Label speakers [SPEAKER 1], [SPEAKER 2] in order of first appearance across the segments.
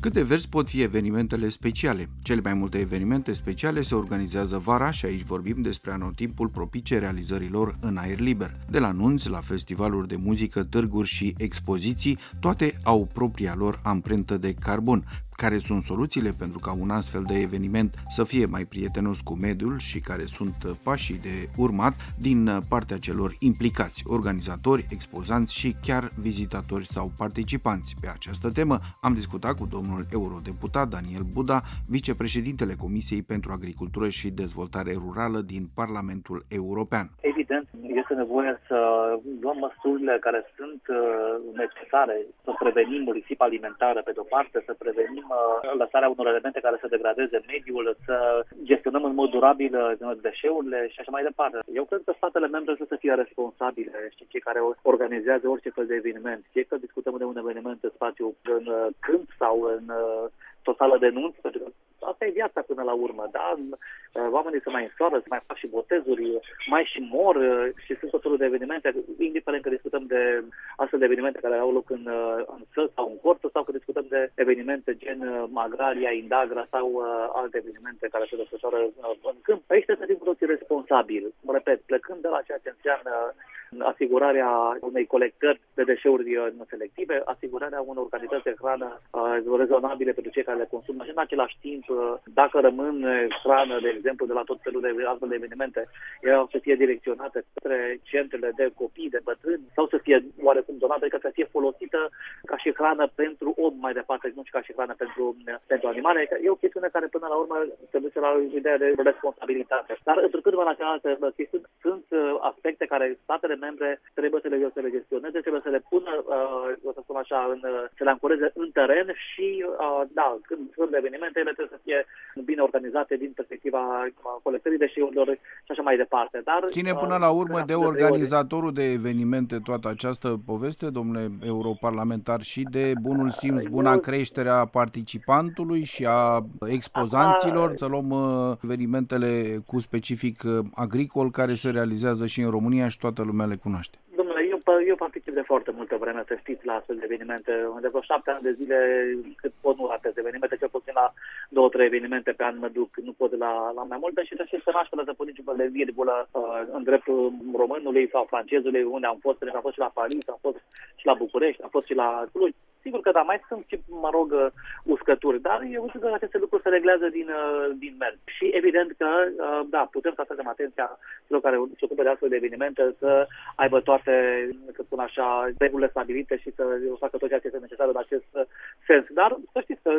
[SPEAKER 1] Cât de verzi pot fi evenimentele speciale? Cele mai multe evenimente speciale se organizează vara și aici vorbim despre anotimpul propice realizărilor în aer liber. De la nunți, la festivaluri de muzică, târguri și expoziții, toate au propria lor amprentă de carbon. Care sunt soluțiile pentru ca un astfel de eveniment să fie mai prietenos cu mediul și care sunt pașii de urmat din partea celor implicați, organizatori, expozanți și chiar vizitatori sau participanți. Pe această temă am discutat cu domnul eurodeputat Daniel Buda, vicepreședintele Comisiei pentru Agricultură și Dezvoltare Rurală din Parlamentul European.
[SPEAKER 2] Evident, este nevoie să luăm măsurile care sunt uh, necesare să prevenim risipa alimentară pe de-o parte, să prevenim Uh, lăsarea unor elemente care să degradeze mediul, să gestionăm în mod durabil uh, deșeurile și așa mai departe. Eu cred că statele membre trebuie să fie responsabile și cei care organizează orice fel de eveniment, fie că discutăm de un eveniment în spațiu în uh, câmp sau în o sală de nunți, pentru că asta e viața până la urmă, da? Oamenii se mai însoară, se mai fac și botezuri, mai și mor și sunt tot felul de evenimente, indiferent că discutăm de astfel de evenimente care au loc în, în săl sau în cortă sau că discutăm de evenimente gen Magralia, Indagra sau uh, alte evenimente care se desfășoară uh, în câmp. Aici trebuie să fim cu toții responsabili. Repet, plecând de la ceea ce înseamnă asigurarea unei colectări de deșeuri uh, selective, asigurarea unor cantități de hrană uh, rezonabile pentru cei care le consumă și în același timp, uh, dacă rămân hrană, de exemplu, de la tot felul de astfel de evenimente, ea să fie direcționată către centrele de copii, de bătrâni, sau să fie oarecum donată, adică să fie folosită ca și hrană pentru om mai departe, nu și ca și hrană pentru, pentru animale. Adică e o chestiune care până la urmă se duce la o idee de responsabilitate. Dar întrucâtva la cealaltă chestiuni, sunt aspecte care statele membre trebuie să le, să le gestioneze, trebuie să le pună, uh, o să spun așa, în, uh, să le ancoreze în teren și, uh, da, când sunt evenimente, ele trebuie să fie bine organizate din perspectiva uh, colectării deșeurilor și așa mai departe. Dar,
[SPEAKER 1] Cine până la urmă de organizatorul de evenimente toată această poveste, domnule europarlamentar, și de bunul simț, buna creștere a participantului și a expozanților, să luăm evenimentele cu specific agricol care se realizează și în România și toată lumea le cunoaște.
[SPEAKER 2] Domnule, eu, eu particip de foarte multă vreme, să știți, la astfel de evenimente. De vreo șapte ani de zile, cât pot nu ratez evenimente, cel puțin la două, trei evenimente pe an mă duc, nu pot la, la mai multe și trebuie să naște să pun niciun fel de virgulă uh, în dreptul românului sau francezului, unde am fost, pentru că am fost și la Paris, am fost și la București, am fost și la Cluj. Sigur că da, mai sunt și, mă rog, uh, uscături, dar eu știu că aceste lucruri se reglează din, uh, din mers. Și evident că, uh, da, putem să atragem atenția celor care se ocupă de astfel de evenimente să aibă toate, să spun așa, regulile stabilite și să facă tot ceea ce este necesar în acest sens. Dar să știți că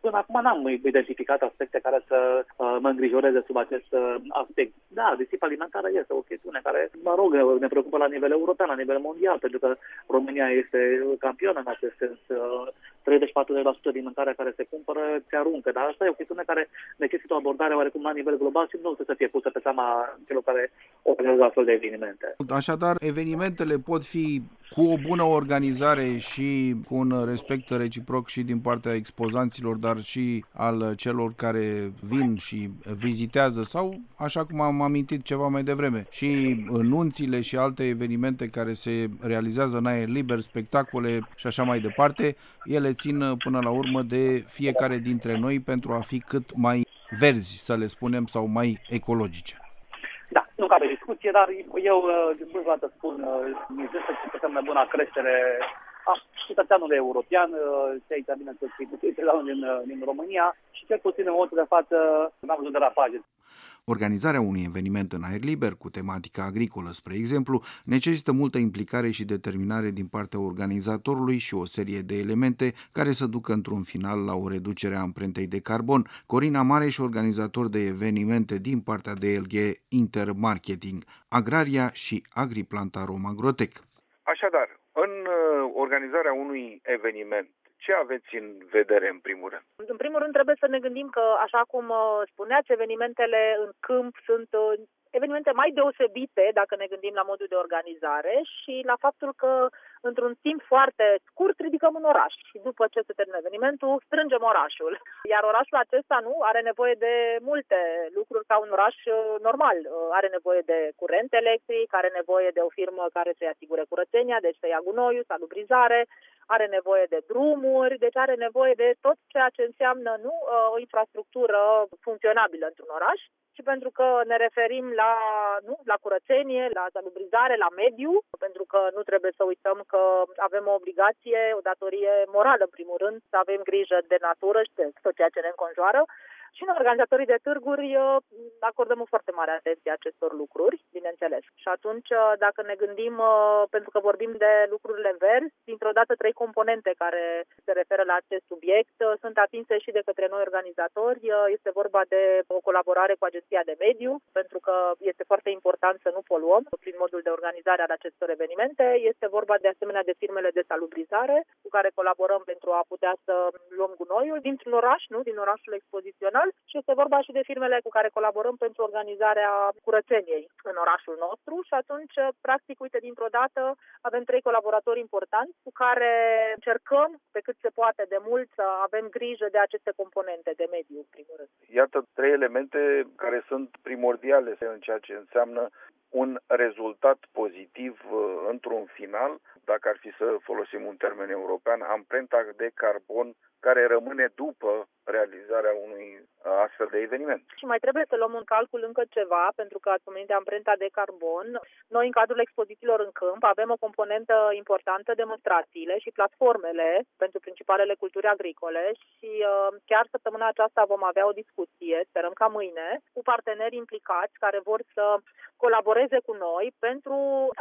[SPEAKER 2] până acum n-am identificat aspecte care să mă îngrijoreze sub acest aspect. Da, disipa alimentară este o chestiune care, mă rog, ne preocupă la nivel european, la nivel mondial, pentru că România este campionă în acest sens 30-40% din mâncarea care se cumpără se aruncă. Dar asta e o chestiune care necesită o abordare oarecum la nivel global și nu trebuie să fie pusă pe seama celor care organizează astfel de evenimente.
[SPEAKER 1] Așadar, evenimentele pot fi cu o bună organizare și cu un respect reciproc și din partea expozanților, dar și al celor care vin și vizitează sau, așa cum am amintit ceva mai devreme, și nunțile și alte evenimente care se realizează în aer liber, spectacole și așa mai departe, ele țin până la urmă de fiecare dintre noi pentru a fi cât mai verzi, să le spunem, sau mai ecologice
[SPEAKER 2] nu cabe discuție, dar eu, uh, din prima dată spun, uh, există și pe bună creștere a cetățeanului european, uh, cei care, bineînțeles, din, din România și cel puțin în momentul de față n-am văzut derapaje.
[SPEAKER 1] Organizarea unui eveniment în aer liber cu tematică agricolă, spre exemplu, necesită multă implicare și determinare din partea organizatorului și o serie de elemente care să ducă într-un final la o reducere a amprentei de carbon. Corina Mareș și organizator de evenimente din partea de LG Intermarketing, Agraria și Agriplantarom Agrotec.
[SPEAKER 3] Așadar, în uh, organizarea unui eveniment ce aveți în vedere în primul rând?
[SPEAKER 4] În primul rând trebuie să ne gândim că, așa cum uh, spuneați, evenimentele în câmp sunt uh, evenimente mai deosebite dacă ne gândim la modul de organizare și la faptul că într-un timp foarte scurt ridicăm un oraș și după ce se termină evenimentul strângem orașul. Iar orașul acesta nu are nevoie de multe lucruri ca un oraș uh, normal. Are nevoie de curent electric, are nevoie de o firmă care să-i asigure curățenia, deci să ia gunoiul, salubrizare, are nevoie de drumuri, deci are nevoie de tot ceea ce înseamnă nu o infrastructură funcționabilă într-un oraș. Și pentru că ne referim la, nu, la curățenie, la salubrizare, la mediu, pentru că nu trebuie să uităm că avem o obligație, o datorie morală, în primul rând, să avem grijă de natură și de tot ceea ce ne înconjoară și noi, organizatorii de târguri, uh, acordăm o foarte mare atenție acestor lucruri, bineînțeles. Și atunci, uh, dacă ne gândim, uh, pentru că vorbim de lucrurile verzi, dintr-o dată trei componente care se referă la acest subiect sunt atinse și de către noi organizatori. Este vorba de o colaborare cu Agenția de Mediu, pentru că este foarte important să nu poluăm prin modul de organizare al acestor evenimente. Este vorba de asemenea de firmele de salubrizare cu care colaborăm pentru a putea să luăm gunoiul dintr-un oraș, nu, din orașul expozițional național și este vorba și de firmele cu care colaborăm pentru organizarea curățeniei în orașul nostru și atunci, practic, uite, dintr-o dată avem trei colaboratori importanți cu care încercăm pe cât se poate de mult să avem grijă de aceste componente de mediu, în primul rând.
[SPEAKER 3] Iată trei elemente care sunt primordiale în ceea ce înseamnă un rezultat pozitiv uh, într-un final, dacă ar fi să folosim un termen european, amprenta de carbon care rămâne după realizarea unui astfel de eveniment.
[SPEAKER 4] Și mai trebuie să luăm în calcul încă ceva, pentru că ați pomenit de amprenta de carbon. Noi, în cadrul expozițiilor în câmp, avem o componentă importantă, demonstrațiile și platformele pentru principalele culturi agricole și uh, chiar săptămâna aceasta vom avea o discuție, sperăm ca mâine, cu parteneri implicați care vor să colaboreze cu noi pentru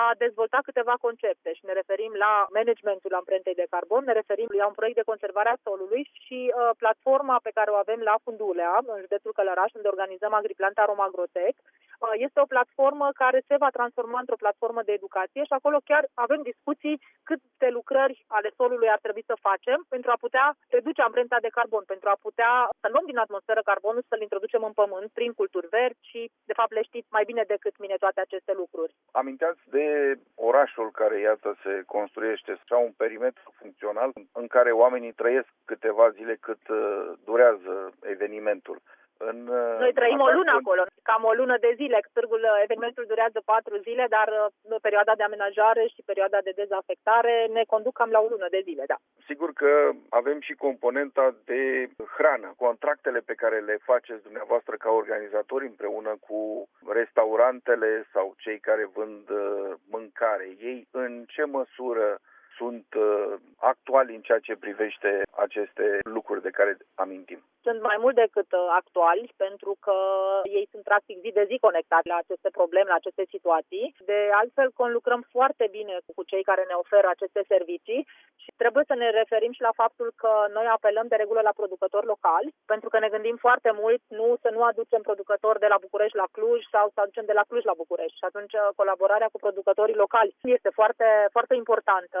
[SPEAKER 4] a dezvolta câteva concepte și ne referim la managementul amprentei de carbon, ne referim la un proiect de conservare a solului și uh, platforma pe care o avem la Fundulea, în județul Călăraș, unde organizăm Agriplanta Romagrotec. Uh, este o platformă care se va transforma într-o platformă de educație și acolo chiar avem discuții câte lucrări ale solului ar trebui să facem pentru a putea reduce amprenta de carbon, pentru a putea să luăm din atmosferă carbonul, să-l introducem în pământ prin culturi verzi și, de fapt, le știți mai bine decât mine toate aceste lucruri.
[SPEAKER 3] Aminteați de orașul care, iată, se construiește sau un perimetru funcțional în care oamenii trăiesc câteva zile cât uh, durează evenimentul.
[SPEAKER 4] În, uh, Noi trăim o lună acolo, cam o lună de zile. Târgul, uh, evenimentul durează patru zile, dar uh, perioada de amenajare și perioada de dezafectare ne conduc cam la o lună de zile, da.
[SPEAKER 3] Sigur că avem și componenta de hrană, contractele pe care le faceți dumneavoastră ca organizatori împreună cu restaurantele sau cei care vând mâncare. Ei în ce măsură sunt uh, actuali în ceea ce privește aceste lucruri de care amintim
[SPEAKER 4] sunt mai mult decât uh, actuali, pentru că ei sunt practic zi de zi conectați la aceste probleme, la aceste situații. De altfel, conlucrăm foarte bine cu cei care ne oferă aceste servicii și trebuie să ne referim și la faptul că noi apelăm de regulă la producători locali, pentru că ne gândim foarte mult nu să nu aducem producători de la București la Cluj sau să aducem de la Cluj la București. Și atunci uh, colaborarea cu producătorii locali este foarte, foarte importantă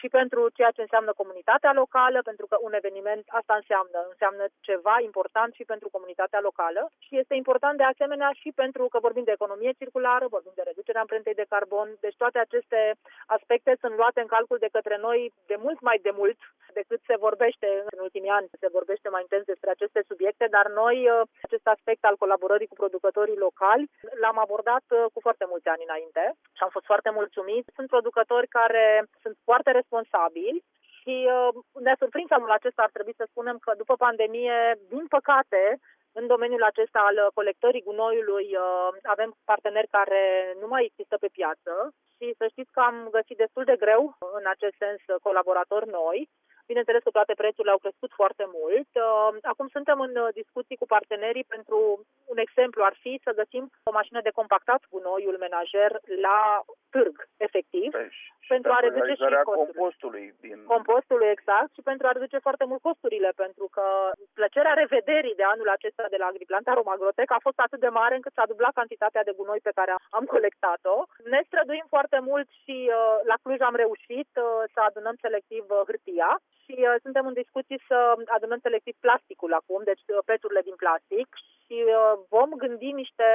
[SPEAKER 4] și pentru ceea ce înseamnă comunitatea locală, pentru că un eveniment asta înseamnă, înseamnă ceva ceva important și pentru comunitatea locală. Și este important de asemenea și pentru că vorbim de economie circulară, vorbim de reducerea amprentei de carbon, deci toate aceste aspecte sunt luate în calcul de către noi de mult mai de mult decât se vorbește în ultimii ani, se vorbește mai intens despre aceste subiecte, dar noi uh, acest aspect al colaborării cu producătorii locali l-am abordat uh, cu foarte mulți ani înainte și am fost foarte mulțumiți. Sunt producători care sunt foarte responsabili și uh, ne-a surprins anul acesta, ar trebui să spunem că după pandemie, din păcate, în domeniul acesta al colectării gunoiului uh, avem parteneri care nu mai există pe piață și să știți că am găsit destul de greu în acest sens colaboratori noi. Bineînțeles că toate prețurile au crescut foarte mult. Uh, acum suntem în discuții cu partenerii pentru un exemplu ar fi să găsim o mașină de compactat gunoiul menajer la târg, efectiv.
[SPEAKER 3] Deci pentru a reduce și costurile. compostului. Din...
[SPEAKER 4] Compostului, exact, și pentru a reduce foarte mult costurile, pentru că plăcerea revederii de anul acesta de la Agriplanta Romagrotec a fost atât de mare încât s-a dublat cantitatea de gunoi pe care am colectat-o. Ne străduim foarte mult și uh, la Cluj am reușit uh, să adunăm selectiv uh, hârtia și uh, suntem în discuții să adunăm selectiv plasticul acum, deci uh, peturile din plastic și uh, vom gândi niște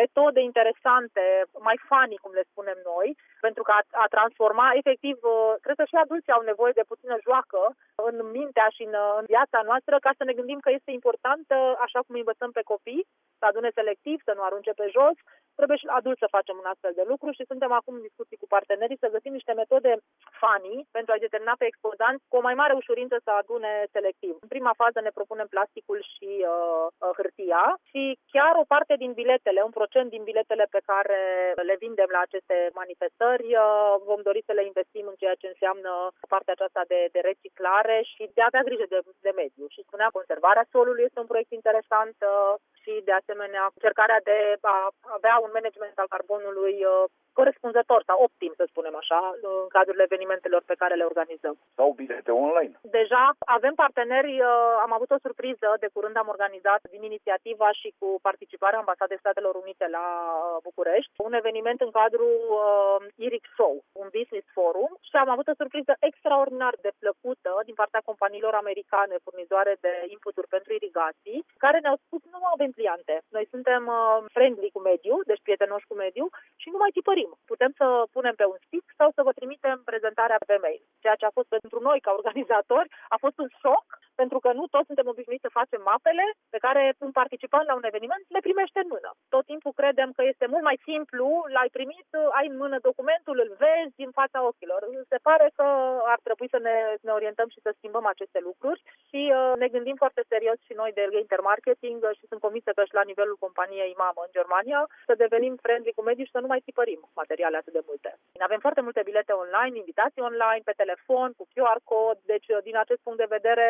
[SPEAKER 4] metode interesante, mai funny, cum le spunem noi, pentru că a, a transforma, efectiv, uh, cred că și adulții au nevoie de puțină joacă în mintea și în, în viața noastră ca să ne gândim că este important, uh, așa cum învățăm pe copii, să adune selectiv, să nu arunce pe jos, trebuie și adult să facem un astfel de lucru și suntem acum în discuții cu partenerii să găsim niște metode funny pentru a determina pe expozanți cu o mai mare ușurință să adune selectiv. În prima fază ne propunem plasticul și uh, uh, hârtia și chiar o parte din biletele, un procent din biletele pe care le vindem la aceste manifestări, uh, vom dori să le investim în ceea ce înseamnă partea aceasta de, de reciclare și de a avea grijă de, de mediu. Și spunea, conservarea solului este un proiect interesant uh, și, de asemenea, încercarea de a avea un management al carbonului uh, corespunzător sau optim, să spunem așa, în cadrul evenimentelor pe care le organizăm.
[SPEAKER 3] Sau bilete online.
[SPEAKER 4] Deja avem parteneri, uh, am avut o surpriză, de curând am organizat din inițiativa și cu participarea Ambasadei Statelor Unite la uh, București, un eveniment în cadrul uh, IRIC Show, un business forum și am avut o surpriză extraordinar de plăcută din partea companiilor americane furnizoare de inputuri pentru irigații, care ne-au spus nu avem pliante. Noi suntem uh, friendly cu mediu, deci prietenoși cu mediu și nu mai tipărim oferim. Putem să punem pe un stick sau să vă trimitem prezentarea pe mail. Ceea ce a fost pentru noi ca organizatori a fost un șoc pentru că nu toți suntem obișnuiți să facem mapele pe care un participant la un eveniment le primește în mână. Tot timpul credem că este mult mai simplu, l-ai primit, ai în mână documentul, îl vezi în fața ochilor. Se pare că ar trebui să ne, ne orientăm și să schimbăm aceste lucruri și uh, ne gândim foarte serios și noi de intermarketing uh, și sunt convinsă că și la nivelul companiei mamă în Germania să devenim friendly cu mediul și să nu mai tipărim materiale atât de multe. Avem foarte multe bilete online, invitații online, pe telefon, cu QR code, deci uh, din acest punct de vedere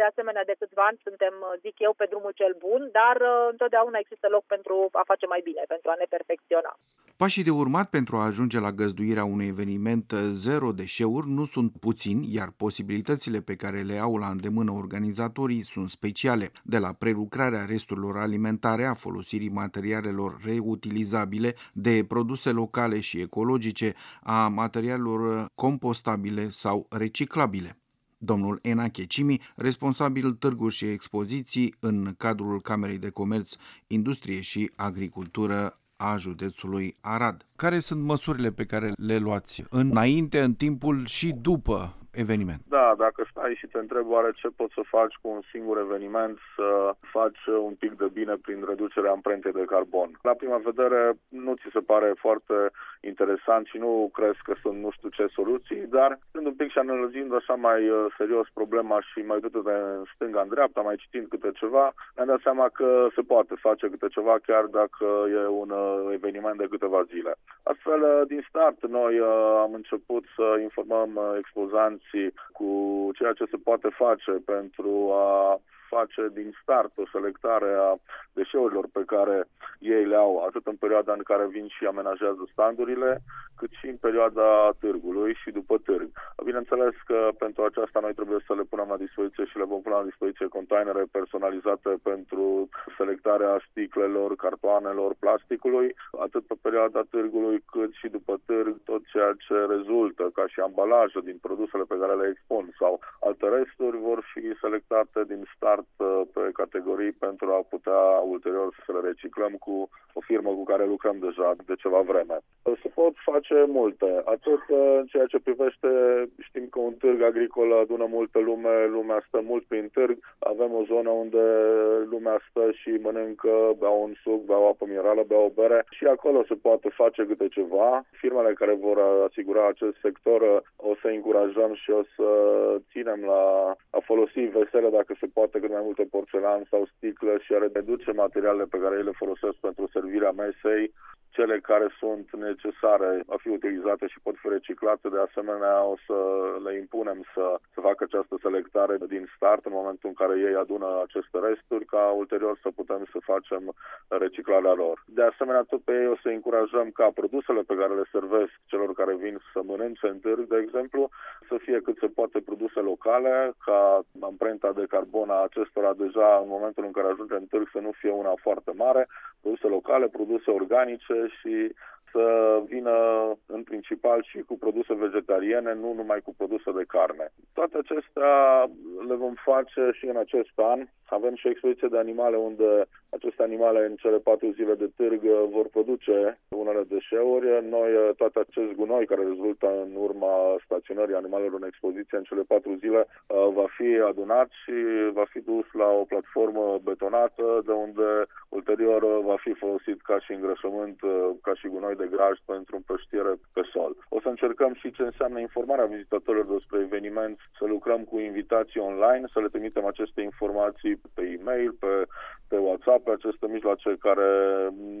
[SPEAKER 4] de asemenea, de câțiva ani suntem, zic eu, pe drumul cel bun, dar uh, întotdeauna există loc pentru a face mai bine, pentru a ne perfecționa.
[SPEAKER 1] Pașii de urmat pentru a ajunge la găzduirea unui eveniment zero deșeuri nu sunt puțini, iar posibilitățile pe care le au la îndemână organizatorii sunt speciale, de la prelucrarea resturilor alimentare, a folosirii materialelor reutilizabile, de produse locale și ecologice, a materialelor compostabile sau reciclabile domnul Enache Cimi, responsabil târguri și expoziții în cadrul Camerei de Comerț, Industrie și Agricultură a județului Arad. Care sunt măsurile pe care le luați înainte, în timpul și după eveniment.
[SPEAKER 3] Da, dacă stai și te întrebi oare ce poți să faci cu un singur eveniment, să faci un pic de bine prin reducerea amprentei de carbon. La prima vedere nu ți se pare foarte interesant și nu crezi că sunt nu știu ce soluții, dar când un pic și analizând așa mai uh, serios problema și mai uitându de în stânga în dreapta, mai citind câte ceva, ne-am dat seama că se poate face câte ceva chiar dacă e un uh, eveniment de câteva zile. Astfel, uh, din start, noi am început să informăm expozanți informații cu ceea ce se poate face pentru a face din start o selectare a deșeurilor pe care ei le au, atât în perioada în care vin și amenajează standurile, cât și în perioada târgului și după târg. Bineînțeles că pentru aceasta noi trebuie să le punem la dispoziție și le vom pune la dispoziție containere personalizate pentru selectarea sticlelor, cartoanelor, plasticului, atât pe perioada târgului cât și după târg, tot ceea ce rezultă ca și ambalaje din produsele pe care le expun sau alte resturi vor fi selectate din start Uh, pe categorii pentru a putea ulterior să le reciclăm cu o firmă cu care lucrăm deja de ceva vreme. Se pot face multe, atât uh, în ceea ce privește, știm că un târg agricol adună multă lume, lumea stă mult prin târg, avem o zonă unde lumea stă și mănâncă, beau un suc, beau apă minerală, beau o bere și acolo se poate face câte ceva. Firmele care vor asigura acest sector uh, o să încurajăm și o să ținem la a folosi vesele dacă se poate cât mai multe porțelan sau sticlă și a reduce materialele pe care ele folosesc pentru servirea mesei, cele care sunt necesare a fi utilizate și pot fi reciclate. De asemenea, o să le impunem să, să facă această selectare din start în momentul în care ei adună aceste resturi, ca ulterior să putem să facem reciclarea lor. De asemenea, tot pe ei o să încurajăm ca produsele pe care le servesc celor care vin să mănânce în târg, de exemplu, să fie cât se poate produse locale, ca amprenta de carbon a acestora deja în momentul în care ajunge în târg să nu fie una foarte mare, produse locale, produse organice și să vină în principal și cu produse vegetariene, nu numai cu produse de carne. Toate acestea le vom face și în acest an. Avem și o expoziție de animale unde aceste animale în cele patru zile de târg vor produce unele deșeuri. Noi, toate acest gunoi care rezultă în urma staționării animalelor în expoziție în cele patru zile va fi adunat și va fi dus la o platformă betonată de unde ulterior va fi folosit ca și îngrășământ, ca și gunoi de graj pentru împrăștiere pe sol. O să încercăm și ce înseamnă informarea vizitatorilor despre eveniment, să lucrăm cu invitații online, să le trimitem aceste informații pe e-mail, pe, pe WhatsApp, pe aceste mijloace care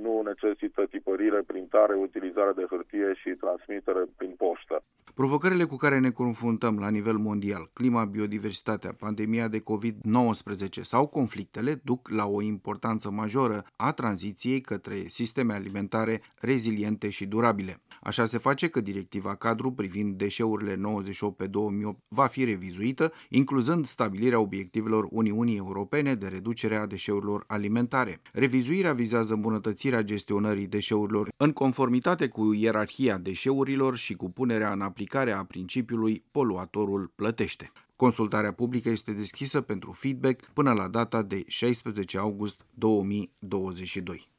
[SPEAKER 3] nu necesită tipărire, printare, utilizare de hârtie și transmitere prin poștă.
[SPEAKER 1] Provocările cu care ne confruntăm la nivel mondial, clima, biodiversitatea, pandemia de COVID-19 sau conflictele duc la o importanță majoră a tranziției către sisteme alimentare reziliente și durabile. Așa se face că directiva cadru privind deșeurile 98 pe 2008 va fi revizuită, incluzând stabilirea obiectivelor Uniunii Europene de reducere a deșeurilor alimentare. Revizuirea vizează îmbunătățirea gestionării deșeurilor în conformitate cu ierarhia deșeurilor și cu punerea în aplicare a principiului poluatorul plătește. Consultarea publică este deschisă pentru feedback până la data de 16 august 2022.